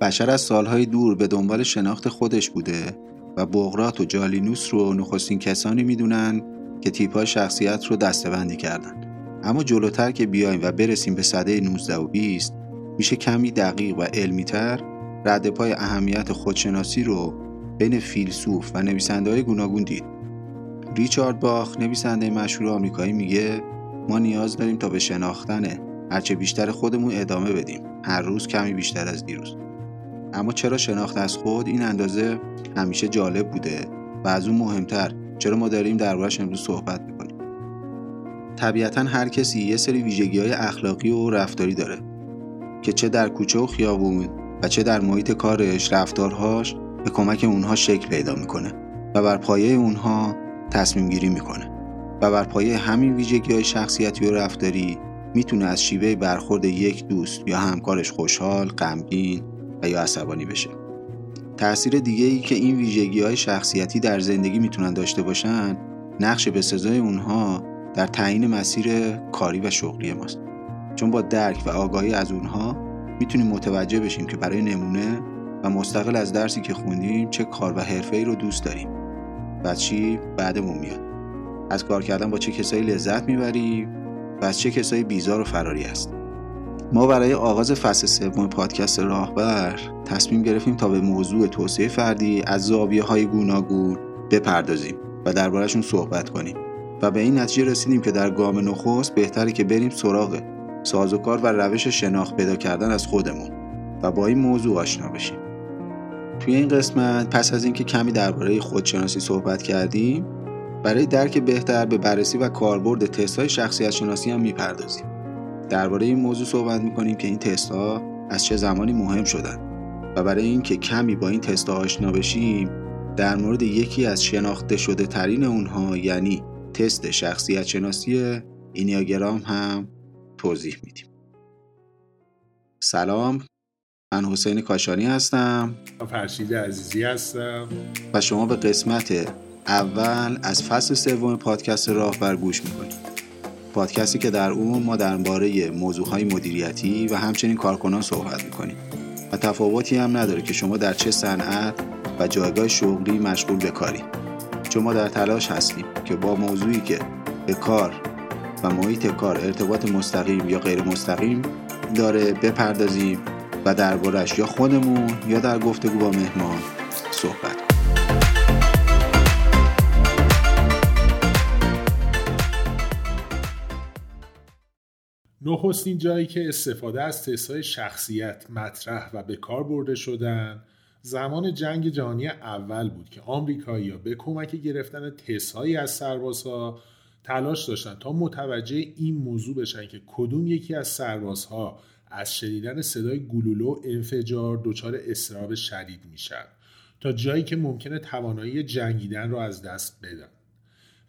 بشر از سالهای دور به دنبال شناخت خودش بوده و بغرات و جالینوس رو نخستین کسانی می‌دونن که تیپای شخصیت رو دستبندی کردن. اما جلوتر که بیایم و برسیم به صده 19 و 20 میشه کمی دقیق و علمیتر رد پای اهمیت خودشناسی رو بین فیلسوف و نویسنده های گوناگون دید. ریچارد باخ نویسنده مشهور آمریکایی میگه ما نیاز داریم تا به شناختن هرچه بیشتر خودمون ادامه بدیم. هر روز کمی بیشتر از دیروز. اما چرا شناخت از خود این اندازه همیشه جالب بوده و از اون مهمتر؟ چرا ما داریم دربارش امروز صحبت می‌کنیم؟ طبیعتا هر کسی یه سری ویژگی های اخلاقی و رفتاری داره که چه در کوچه و خیابون و چه در محیط کارش رفتارهاش به کمک اونها شکل پیدا می‌کنه و بر پایه اونها تصمیم گیری می‌کنه و بر پایه همین ویژگی های شخصیتی و رفتاری می‌تونه از شیوه برخورد یک دوست یا همکارش خوشحال، غمگین و یا عصبانی بشه. تأثیر دیگه ای که این ویژگی های شخصیتی در زندگی می‌تونن داشته باشن نقش به سزای اونها در تعیین مسیر کاری و شغلی ماست. چون با درک و آگاهی از اونها می‌تونیم متوجه بشیم که برای نمونه و مستقل از درسی که خوندیم چه کار و حرفه ای رو دوست داریم و چی بعدمون میاد از کار کردن با چه کسایی لذت می‌بریم و از چه کسایی بیزار و فراری است ما برای آغاز فصل سوم پادکست راهبر تصمیم گرفتیم تا به موضوع توسعه فردی از زاویه های گوناگون بپردازیم و دربارهشون صحبت کنیم و به این نتیجه رسیدیم که در گام نخست بهتره که بریم سراغ سازوکار و روش شناخت پیدا کردن از خودمون و با این موضوع آشنا بشیم. توی این قسمت پس از اینکه کمی درباره خودشناسی صحبت کردیم برای درک بهتر به بررسی و کاربرد تست های شخصیت شناسی هم می‌پردازیم. درباره این موضوع صحبت می‌کنیم که این تست ها از چه زمانی مهم شدن. و برای اینکه کمی با این تست ها آشنا بشیم در مورد یکی از شناخته شده ترین اونها یعنی تست شخصیت شناسی اینیاگرام هم توضیح میدیم. سلام من حسین کاشانی هستم. فرشید عزیزی هستم. و شما به قسمت اول از فصل سوم پادکست راهبر گوش می‌کنید. پادکستی که در اون ما درباره موضوعهای مدیریتی و همچنین کارکنان صحبت می‌کنیم. و تفاوتی هم نداره که شما در چه صنعت و جایگاه شغلی مشغول به کاری. چون ما در تلاش هستیم که با موضوعی که به کار و محیط کار ارتباط مستقیم یا غیر مستقیم داره بپردازیم و دربارش یا خودمون یا در گفتگو با مهمان صحبت نخستین جایی که استفاده از تستهای شخصیت مطرح و به کار برده شدن زمان جنگ جهانی اول بود که آمریکایی‌ها به کمک گرفتن تستهایی از سربازها تلاش داشتن تا متوجه این موضوع بشن که کدوم یکی از سربازها از شنیدن صدای گلولو انفجار دچار استراب شدید میشن تا جایی که ممکنه توانایی جنگیدن رو از دست بدن.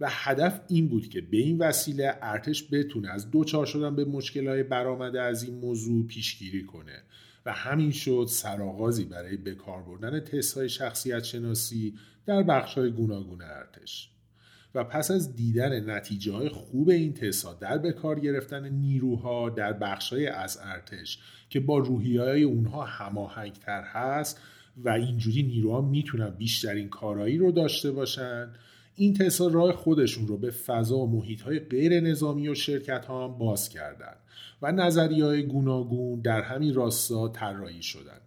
و هدف این بود که به این وسیله ارتش بتونه از دوچار شدن به مشکلهای برآمده از این موضوع پیشگیری کنه و همین شد سرآغازی برای بکار بردن تست های شخصیت شناسی در بخش های گوناگون ارتش. و پس از دیدن نتیجه های خوب این تسا در به کار گرفتن نیروها در بخشای از ارتش که با روحی های اونها هماهنگتر هست و اینجوری نیروها می‌تونن بیشترین کارایی رو داشته باشن این تسا راه خودشون رو به فضا و محیط های غیر نظامی و شرکت ها هم باز کردن و نظریه های گوناگون در همین راستا طراحی شدن.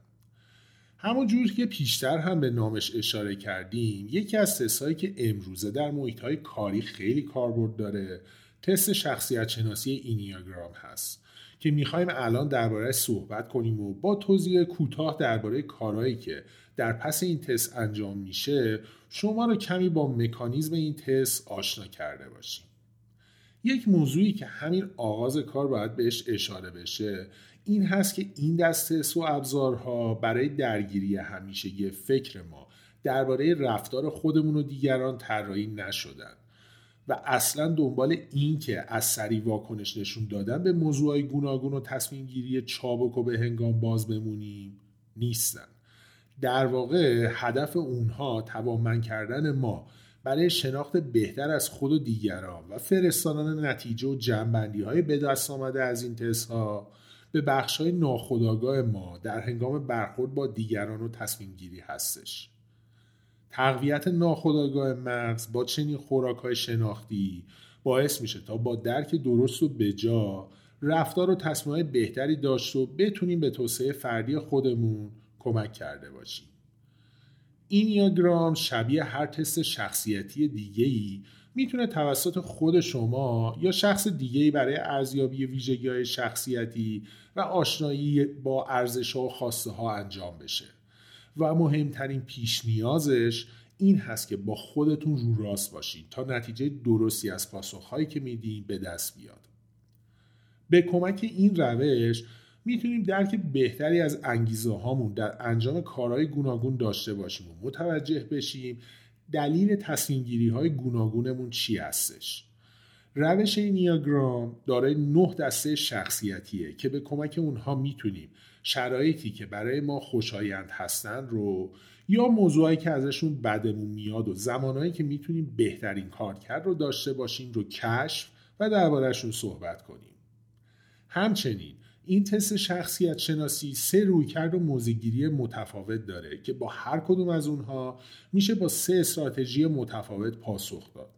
جور که پیشتر هم به نامش اشاره کردیم یکی از تستهایی که امروزه در محیط های کاری خیلی کاربرد داره تست شخصیت شناسی اینیاگرام هست. که می‌خوایم الان درباره صحبت کنیم و با توضیح کوتاه درباره کارهایی که در پس این تست انجام میشه شما رو کمی با مکانیزم این تست آشنا کرده باشیم. یک موضوعی که همین آغاز کار باید بهش اشاره بشه این هست که این دسته و ابزارها برای درگیری همیشگی فکر ما درباره رفتار خودمون و دیگران طراحی نشدن. و اصلا دنبال این که از سری واکنش نشون دادن به موضوعهای گوناگون و تصمیم گیری چابک و به هنگام باز بمونیم نیستن. در واقع هدف اونها توانمند کردن ما برای شناخت بهتر از خود و دیگران و فرستادن نتیجه و جنبندی های به دست آمده از این تست ها به بخشهای ناخودآگاه ما در هنگام برخورد با دیگران و تصمیم گیری هستش. تقویت ناخودآگاه مغز با چنین خوراک شناختی باعث میشه تا با درک درست و بجا رفتار و تصمیم بهتری داشت و بتونیم به توسعه فردی خودمون کمک کرده باشیم. اینیاگرام شبیه هر تست شخصیتی دیگه ای می‌تونه توسط خود شما یا شخص دیگه ای برای ارزیابی ویژگی های شخصیتی و آشنایی با ارزش ها و خواسته ها انجام بشه. و مهمترین پیش نیازش این هست که با خودتون رو راست باشید تا نتیجه درستی از پاسخهایی که میدین به دست بیاد. به کمک این روش می‌تونیم درک بهتری از انگیزه هامون در انجام کارهای گوناگون داشته باشیم و متوجه بشیم دلیل تصمیم گیری های گوناگونمون چی هستش. روش نیاگرام دارای نه دسته شخصیتیه که به کمک اونها می‌تونیم شرایطی که برای ما خوشایند هستن رو یا موضوعی که ازشون بدمون میاد و زمانهایی که می‌تونیم بهترین کارکرد رو داشته باشیم رو کشف و دربارهشون صحبت کنیم همچنین این تست شخصیت شناسی سه رویکرد و موزگیری متفاوت داره که با هر کدوم از اونها میشه با سه استراتژی متفاوت پاسخ داد.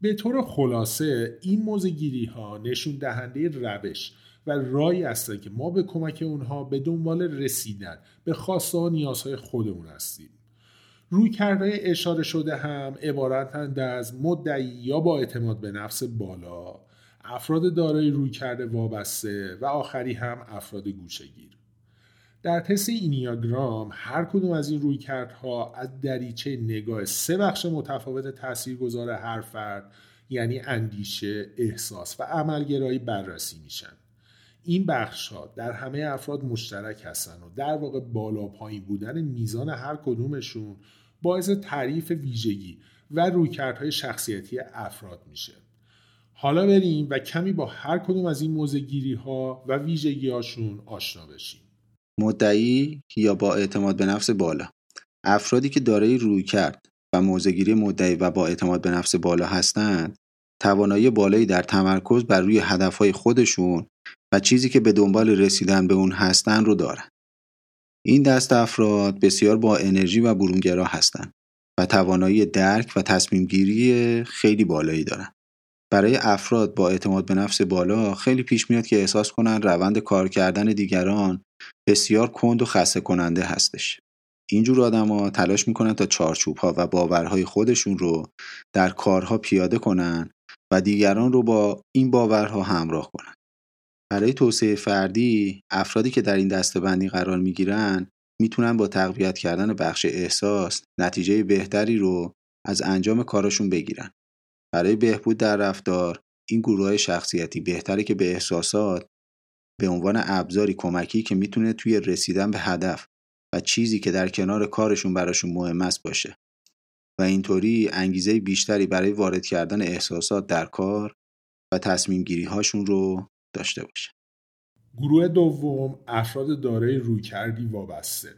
به طور خلاصه این موزگیری ها نشون دهنده روش رای هستند که ما به کمک اونها به دنبال رسیدن به خواسته و نیازهای خودمون هستیم. روی کرده اشاره شده هم عبارتند از مدعی یا با اعتماد به نفس بالا افراد دارای روی کرده وابسته و آخری هم افراد گوشگیر در تست اینیاگرام هر کدوم از این رویکردها از دریچه نگاه سه بخش متفاوت تاثیرگذار هر فرد یعنی اندیشه، احساس و عملگرایی بررسی میشن. این بخش ها در همه افراد مشترک هستن و در واقع بالا پایین بودن میزان هر کدومشون باعث تعریف ویژگی و رویکردهای شخصیتی افراد میشه. حالا بریم و کمی با هر کدوم از این موزگیری ها و ویژگی هاشون آشنا بشیم. مدعی یا با اعتماد به نفس بالا افرادی که دارای روی کرد و موزگیری مدعی و با اعتماد به نفس بالا هستند توانایی بالایی در تمرکز بر روی هدفهای خودشون و چیزی که به دنبال رسیدن به اون هستن رو دارن. این دست افراد بسیار با انرژی و برونگرا هستند و توانایی درک و تصمیم گیری خیلی بالایی دارند. برای افراد با اعتماد به نفس بالا خیلی پیش میاد که احساس کنن روند کار کردن دیگران بسیار کند و خسته کننده هستش. اینجور آدما تلاش می‌کنن تا چارچوب ها و باورهای خودشون رو در کارها پیاده کنن و دیگران رو با این باورها همراه کنن. برای توسعه فردی افرادی که در این دستبندی قرار می‌گیرن می‌تونن با تقویت کردن بخش احساس نتیجه بهتری رو از انجام کارشون بگیرن. برای بهبود در رفتار این گروه شخصیتی بهتره که به احساسات به عنوان ابزاری کمکی که می‌تونه توی رسیدن به هدف و چیزی که در کنار کارشون براشون مهم است باشه و اینطوری انگیزه بیشتری برای وارد کردن احساسات در کار و تصمیم گیری هاشون رو داشته باشه. گروه دوم افراد دارای رویکردی وابسته.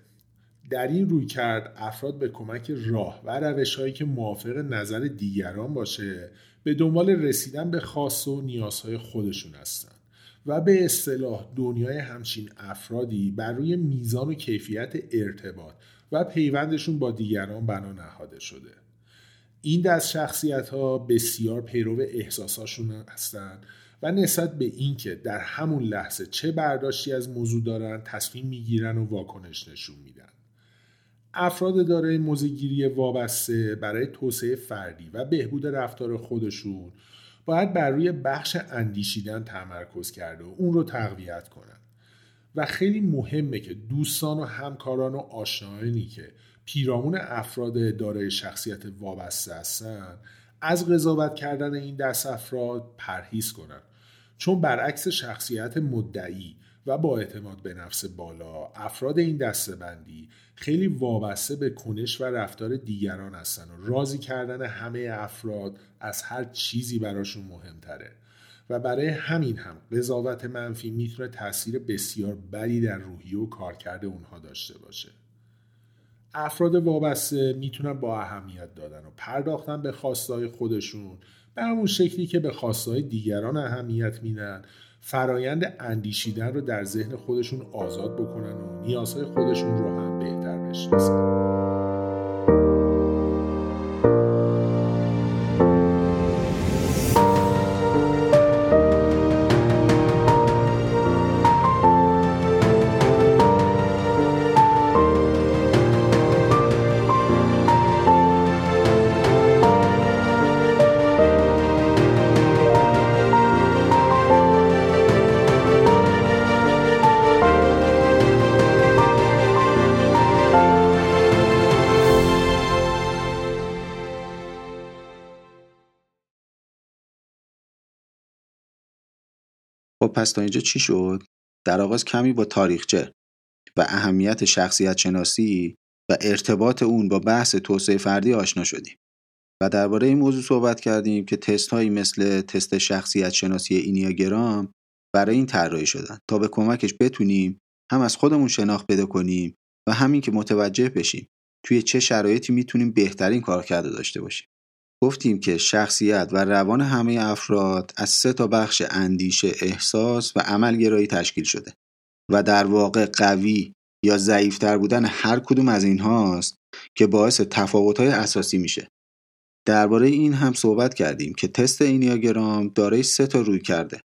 در این روی کرد افراد به کمک راه و روش هایی که موافق نظر دیگران باشه به دنبال رسیدن به خاص و نیازهای خودشون هستند و به اصطلاح دنیای همچین افرادی بر روی میزان و کیفیت ارتباط و پیوندشون با دیگران بنا نهاده شده. این دست شخصیت ها بسیار پیرو احساساشون هستند و نسبت به اینکه در همون لحظه چه برداشتی از موضوع دارن تصمیم می‌گیرن و واکنش نشون میدن. افراد دارای موزگیری وابسته برای توسعه فردی و بهبود رفتار خودشون باید بر روی بخش اندیشیدن تمرکز کرده و اون رو تقویت کنن. و خیلی مهمه که دوستان و همکاران و آشنایانی که پیرامون افراد دارای شخصیت وابسته هستن از قضاوت کردن این دست افراد پرهیز کنن. چون برعکس شخصیت مدعی و با اعتماد به نفس بالا افراد این بندی خیلی وابسته به کنش و رفتار دیگران هستن و راضی کردن همه افراد از هر چیزی براشون مهمتره. و برای همین هم قضاوت منفی می‌تونه تاثیر بسیار بدی در روحی و کارکرد اونها داشته باشه. افراد وابسته می‌تونن با اهمیت دادن و پرداختن به خواستای خودشون به همون شکلی که به خواستای دیگران اهمیت میدن فرایند اندیشیدن رو در ذهن خودشون آزاد بکنن و نیازهای خودشون رو هم بهتر بشناسن. پس تا اینجا چی شد؟ در آغاز کمی با تاریخچه و اهمیت شخصیت شناسی و ارتباط اون با بحث توسعه فردی آشنا شدیم و درباره این موضوع صحبت کردیم که تست هایی مثل تست شخصیت شناسی اینیاگرام برای این طراحی شدن تا به کمکش بتونیم هم از خودمون شناخت پیدا کنیم و همین که متوجه بشیم توی چه شرایطی می‌تونیم بهترین کار کرده داشته باشیم گفتیم که شخصیت و روان همه افراد از سه تا بخش اندیشه، احساس و عملگرایی تشکیل شده و در واقع قوی یا ضعیفتر بودن هر کدوم از اینهاست که باعث تفاوت‌های اساسی میشه. درباره این هم صحبت کردیم که تست اینیاگرام دارای سه تا روی کرده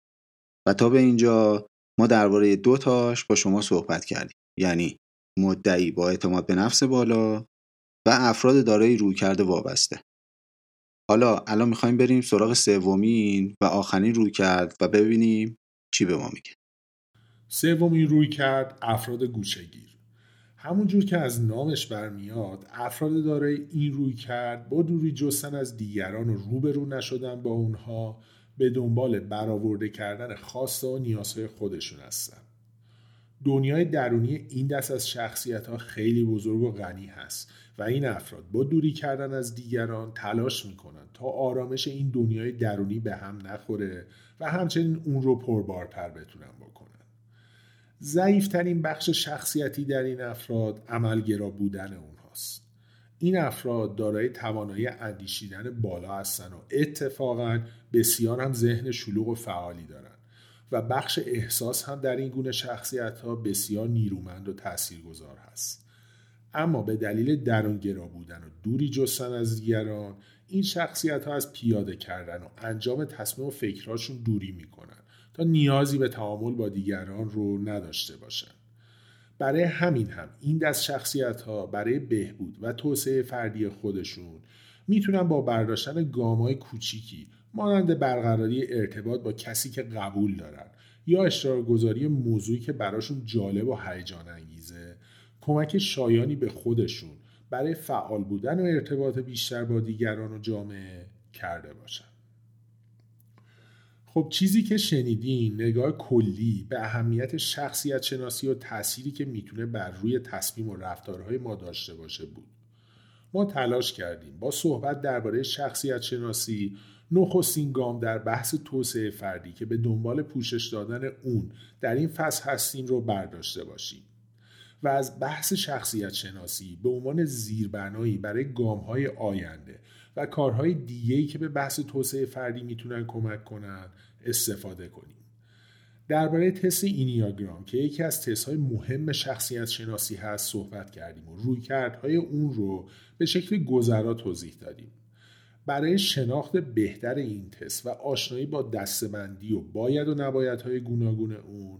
و تا به اینجا ما درباره دو تاش با شما صحبت کردیم یعنی مدعی با اعتماد به نفس بالا و افراد دارای روی کرده وابسته حالا الان می‌خوایم بریم سراغ سومین و آخرین روی کرد و ببینیم چی به ما میگه. سومین روی کرد افراد گوشگیر همونجور که از نامش برمیاد افراد دارای این روی کرد با دوری جستن از دیگران و روبرو نشدن با اونها به دنبال برآورده کردن خواسته و نیازهای خودشون هستن. دنیای درونی این دست از شخصیت ها خیلی بزرگ و غنی هست و این افراد با دوری کردن از دیگران تلاش می‌کنن تا آرامش این دنیای درونی به هم نخوره و همچنین اون رو پربارتر بتونن بکنن. ضعیفترین بخش شخصیتی در این افراد عملگرا بودن اونهاست. این افراد دارای توانایی اندیشیدن بالا هستن و اتفاقا بسیار هم ذهن شلوغ و فعالی دارن. و بخش احساس هم در این گونه شخصیت ها بسیار نیرومند و تاثیرگذار هست. اما به دلیل درونگرا بودن و دوری جستن از دیگران این شخصیت ها از پیاده کردن و انجام تصمیم و فکرهاشون دوری می‌کنن تا نیازی به تعامل با دیگران رو نداشته باشن. برای همین هم این دست شخصیت ها برای بهبود و توسعه فردی خودشون می‌تونن با برداشتن گامای کوچیکی مانند برقراری ارتباط با کسی که قبول دارن یا اشتراک گذاری موضوعی که براشون جالب و هیجان انگیزه کمک شایانی به خودشون برای فعال بودن و ارتباط بیشتر با دیگران و جامعه کرده باشن. خب چیزی که شنیدین نگاه کلی به اهمیت شخصیت شناسی و تأثیری که می‌تونه بر روی تصمیم و رفتارهای ما داشته باشه بود. ما تلاش کردیم با صحبت درباره شخصیت شناسی نخستین گام در بحث توسعه فردی که به دنبال پوشش دادن اون در این فصل هستیم رو برداشته باشیم و از بحث شخصیت شناسی به عنوان زیربنایی برای گام های آینده و کارهای دیگه‌ای که به بحث توسعه فردی می‌تونن کمک کنن استفاده کنیم. درباره تست اینیاگرام که یکی از تست های مهم شخصیت شناسی هست صحبت کردیم و رویکردهای اون رو به شکل گذرا توضیح دادیم. برای شناخت بهتر این تست و آشنایی با دستبندی و باید و نبایدهای گوناگون اون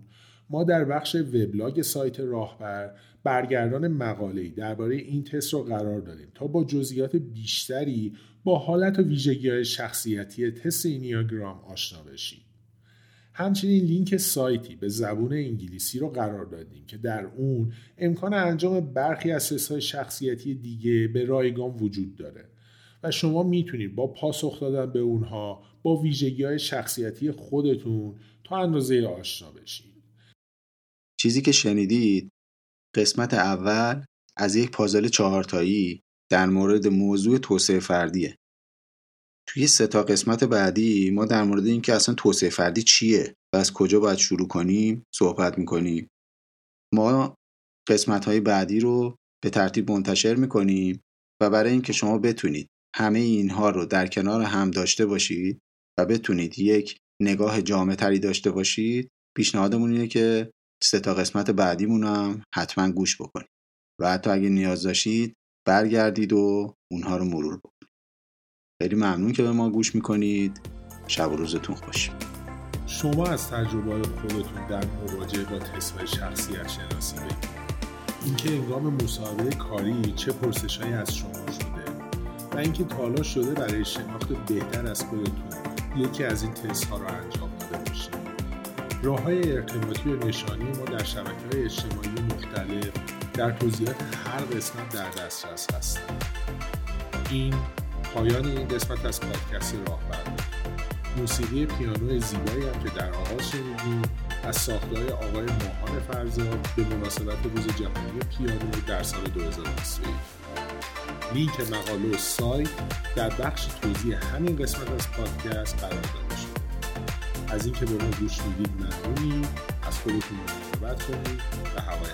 ما در بخش وبلاگ سایت راهبر برگردان مقاله‌ای درباره این تست رو قرار دادیم تا با جزئیات بیشتری با حالت و ویژگی های شخصیتی تست اینیاگرام آشنا بشیم. همچنین لینک سایتی به زبون انگلیسی رو قرار دادیم که در اون امکان انجام برخی از های شخصیتی دیگه به رایگان وجود داره و شما می‌تونید با پاسخ دادن به اونها با ویژگی های شخصیتی خودتون تا اندازه آشنا بشید. چیزی که شنیدید قسمت اول از یک پازل چهارتایی در مورد موضوع توسعه فردیه. توی سه تا قسمت بعدی ما در مورد اینکه اصلا توسعه فردی چیه و از کجا باید شروع کنیم صحبت می‌کنیم. ما قسمت های بعدی رو به ترتیب منتشر می‌کنیم و برای اینکه شما بتونید همه اینها رو در کنار هم داشته باشید و بتونید یک نگاه جامع تری داشته باشید. پیشنهادمون اینه که سه تا قسمت بعدیمون هم حتما گوش بکنید. و حتی اگه نیاز داشتید برگردید و اونها رو مرور بکنید. خیلی ممنون که به ما گوش می‌کنید. شب و روزتون خوش. شما از تجربه خودتون در مواجهه با تست شخصیت شناسی بگید اینکه انگام مصاحبه کاری چه پرسشهایی از شما شده و اینکه تالا شده برای شناخت بهتر از خودتون یکی از این تست ها رو انجام داده باشید راه های ارتباطی و نشانی ما در شبکه های اجتماعی مختلف در توضیحات هر قسمت در دسترس هستند. این پایان این قسمت از پادکست راهبر. موسیقی پیانو زیبایی هم که در آغاز شنیدیم از ساختهای آقای ماهان فرزاد به مناسبت روز جهانی پیانو در سال 2021 لینک مقاله و سایت در بخش توضیح همین قسمت از پادکست قرار داده شده. از اینکه به ما گوش می‌دید ممنونیم. از خودتون مراقبت کنید و هوای